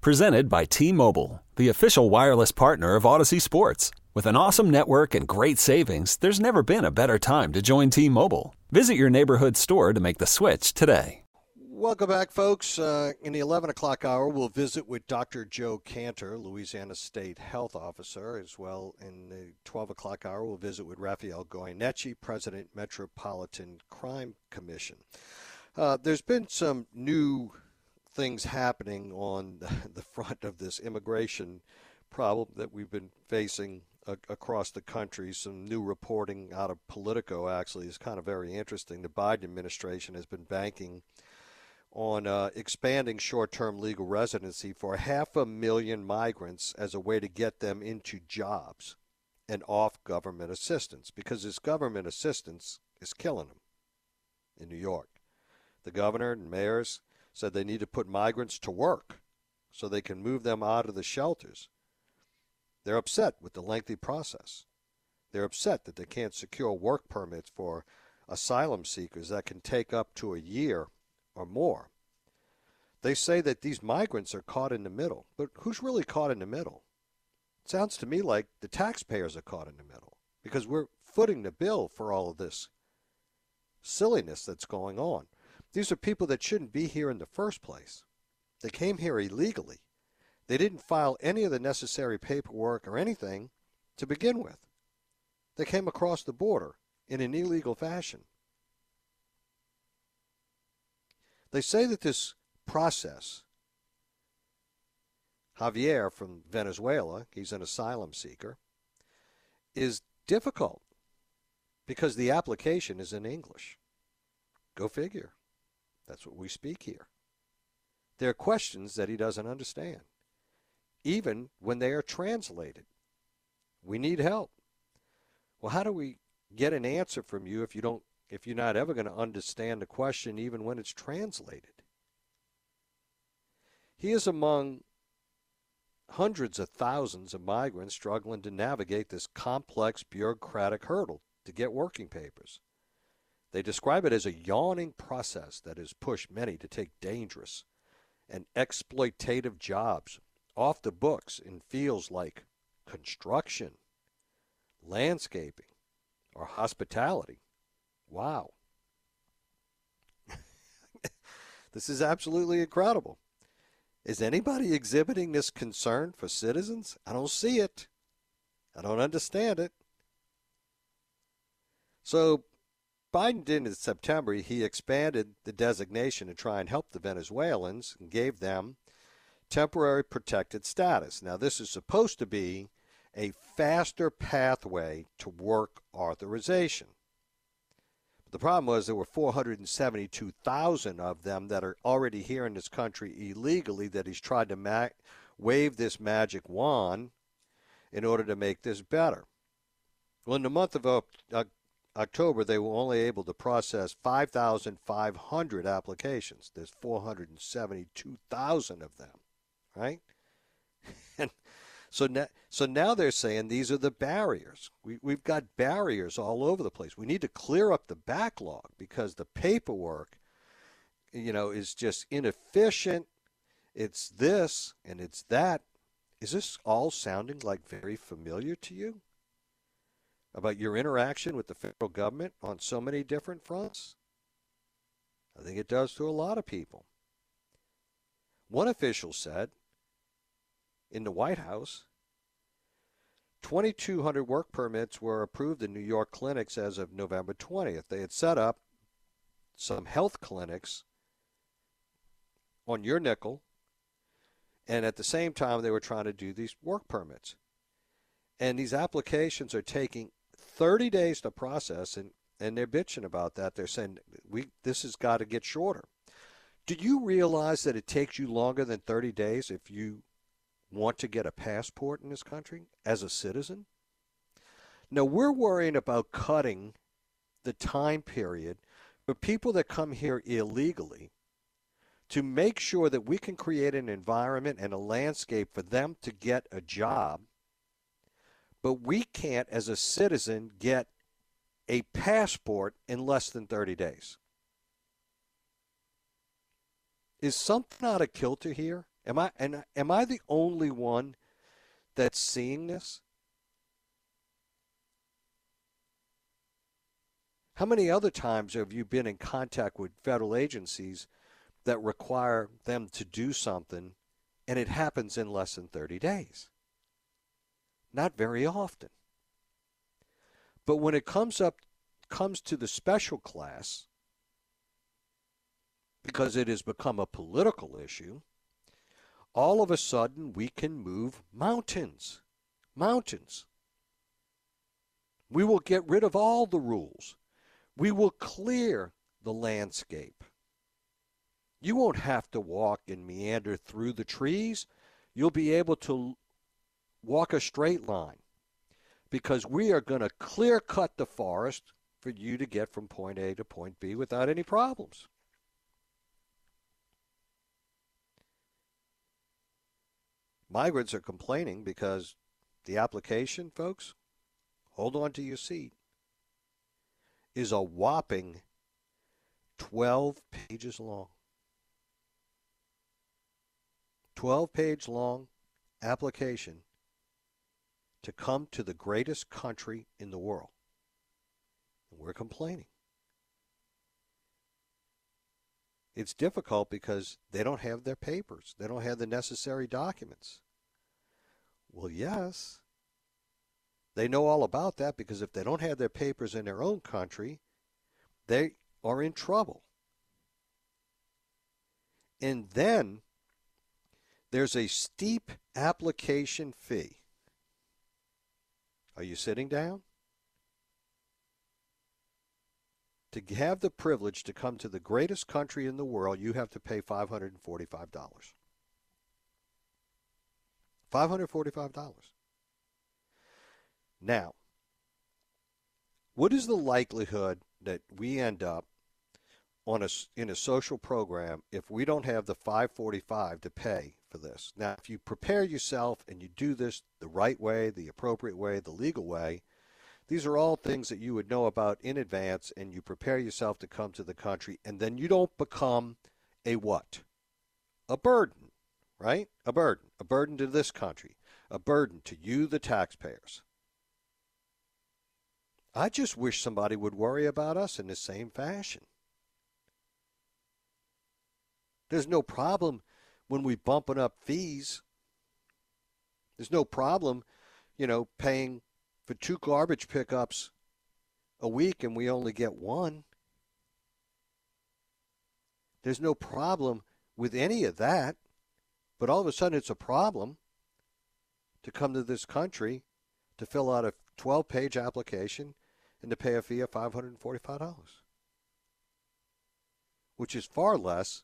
Presented by T Mobile, the official wireless partner of Audacy Sports. With an awesome network and great savings, there's never been a better time to join T Mobile. Visit your neighborhood store to make the switch today. Welcome back, folks. Uh, in the 11 o'clock hour, we'll visit with Dr. Joe Kanter, Louisiana State Health Officer, as well. In the 12 o'clock hour, we'll visit with Rafael Goyeneche, President, Metropolitan Crime Commission. Uh, there's been some new things happening on the front of this immigration problem that we've been facing across the country. Some new reporting out of Politico actually is kind of very interesting. The Biden administration has been banking on uh, expanding short term legal residency for half a million migrants as a way to get them into jobs and off government assistance because this government assistance is killing them in New York. The governor and mayors said they need to put migrants to work so they can move them out of the shelters. They're upset with the lengthy process. They're upset that they can't secure work permits for asylum seekers that can take up to a year or more. They say that these migrants are caught in the middle, but who's really caught in the middle? It sounds to me like the taxpayers are caught in the middle because we're footing the bill for all of this silliness that's going on. These are people that shouldn't be here in the first place. They came here illegally. They didn't file any of the necessary paperwork or anything to begin with. They came across the border in an illegal fashion. They say that this process, Javier from Venezuela, he's an asylum seeker, is difficult because the application is in English. Go figure. That's what we speak here. There are questions that he doesn't understand, even when they are translated. We need help. Well, how do we get an answer from you if you don't if you're not ever going to understand the question even when it's translated. He is among hundreds of thousands of migrants struggling to navigate this complex bureaucratic hurdle to get working papers. They describe it as a yawning process that has pushed many to take dangerous and exploitative jobs off the books in fields like construction, landscaping, or hospitality. Wow. this is absolutely incredible. Is anybody exhibiting this concern for citizens? I don't see it. I don't understand it. So, Biden did in September, he expanded the designation to try and help the Venezuelans and gave them temporary protected status. Now, this is supposed to be a faster pathway to work authorization. But The problem was there were 472,000 of them that are already here in this country illegally that he's tried to ma- wave this magic wand in order to make this better. Well, in the month of October, they were only able to process 5,500 applications. There's 472,000 of them, right? and so now, so now they're saying these are the barriers. We, we've got barriers all over the place. We need to clear up the backlog because the paperwork, you know, is just inefficient. It's this and it's that. Is this all sounding like very familiar to you? About your interaction with the federal government on so many different fronts? I think it does to a lot of people. One official said in the White House. 2,200 work permits were approved in New York clinics as of November 20th. They had set up some health clinics on your nickel, and at the same time, they were trying to do these work permits. And these applications are taking 30 days to process, and, and they're bitching about that. They're saying we this has got to get shorter. Do you realize that it takes you longer than 30 days if you want to get a passport in this country as a citizen? Now, we're worrying about cutting the time period for people that come here illegally to make sure that we can create an environment and a landscape for them to get a job. But we can't, as a citizen, get a passport in less than 30 days. Is something out of kilter here? Am I and am I the only one that's seeing this? How many other times have you been in contact with federal agencies that require them to do something and it happens in less than 30 days? Not very often. But when it comes up comes to the special class because it has become a political issue, all of a sudden we can move mountains. Mountains. We will get rid of all the rules. We will clear the landscape. You won't have to walk and meander through the trees. You'll be able to walk a straight line because we are going to clear cut the forest for you to get from point A to point B without any problems. Migrants are complaining because the application, folks, hold on to your seat, is a whopping 12 pages long. 12 page long application to come to the greatest country in the world. And we're complaining. It's difficult because they don't have their papers, they don't have the necessary documents. Well, yes. They know all about that because if they don't have their papers in their own country, they are in trouble. And then there's a steep application fee. Are you sitting down? To have the privilege to come to the greatest country in the world, you have to pay $545. $545. Now, what is the likelihood that we end up on a, in a social program if we don't have the 545 to pay for this? Now, if you prepare yourself and you do this the right way, the appropriate way, the legal way, these are all things that you would know about in advance and you prepare yourself to come to the country and then you don't become a what? A burden, right? A burden. A burden to this country. A burden to you, the taxpayers. I just wish somebody would worry about us in the same fashion. There's no problem when we bumping up fees. There's no problem, you know, paying for two garbage pickups a week and we only get one. There's no problem with any of that. But all of a sudden it's a problem to come to this country to fill out a 12 page application and to pay a fee of $545, which is far less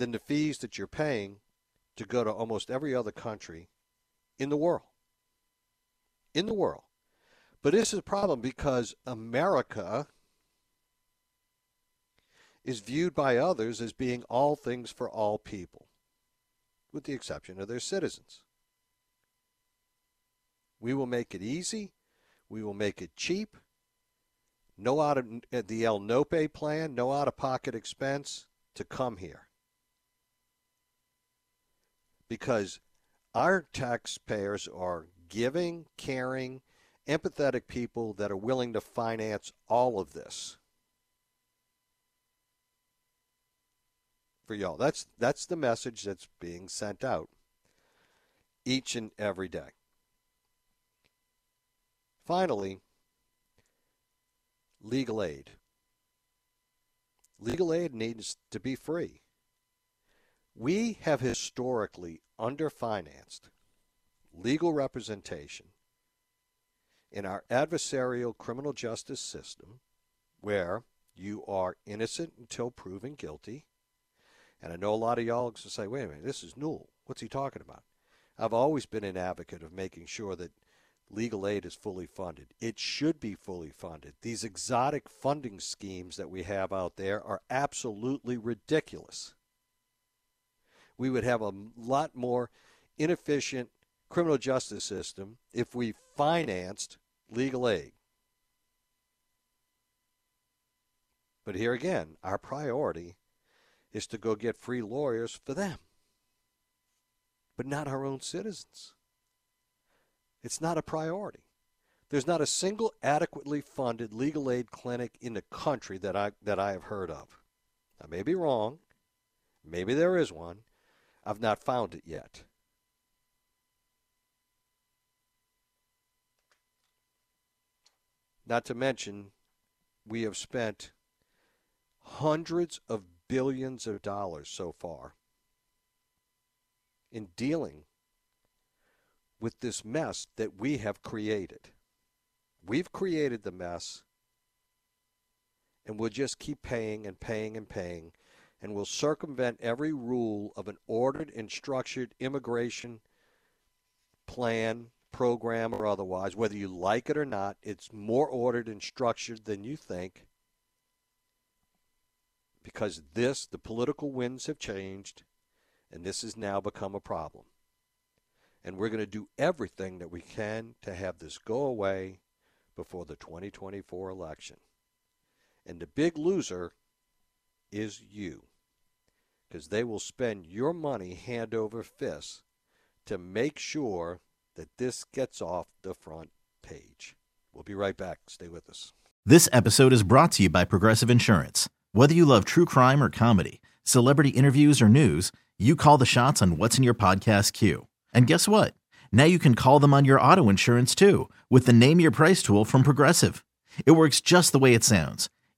than the fees that you're paying to go to almost every other country in the world. In the world. But this is a problem because America is viewed by others as being all things for all people, with the exception of their citizens. We will make it easy. We will make it cheap no out of uh, the El Nope plan, no out of pocket expense to come here. Because our taxpayers are giving, caring, empathetic people that are willing to finance all of this. For y'all. That's that's the message that's being sent out each and every day. Finally, legal aid. Legal aid needs to be free. We have historically underfinanced legal representation in our adversarial criminal justice system where you are innocent until proven guilty. And I know a lot of y'all will say, wait a minute, this is Newell. What's he talking about? I've always been an advocate of making sure that legal aid is fully funded. It should be fully funded. These exotic funding schemes that we have out there are absolutely ridiculous. We would have a lot more inefficient criminal justice system if we financed legal aid. But here again, our priority is to go get free lawyers for them, but not our own citizens. It's not a priority. There's not a single adequately funded legal aid clinic in the country that I that I have heard of. I may be wrong. Maybe there is one. I've not found it yet. Not to mention, we have spent hundreds of billions of dollars so far in dealing with this mess that we have created. We've created the mess, and we'll just keep paying and paying and paying, and we'll circumvent every rule of an ordered and structured immigration plan, program, or otherwise, whether you like it or not. It's more ordered and structured than you think because this, the political winds have changed, and this has now become a problem. And we're going to do everything that we can to have this go away before the 2024 election. And the big loser is you, because they will spend your money hand over fist to make sure that this gets off the front page. We'll be right back. Stay with us. This episode is brought to you by Progressive Insurance. Whether you love true crime or comedy, celebrity interviews or news, you call the shots on what's in your podcast queue. And guess what? Now you can call them on your auto insurance too with the Name Your Price tool from Progressive. It works just the way it sounds.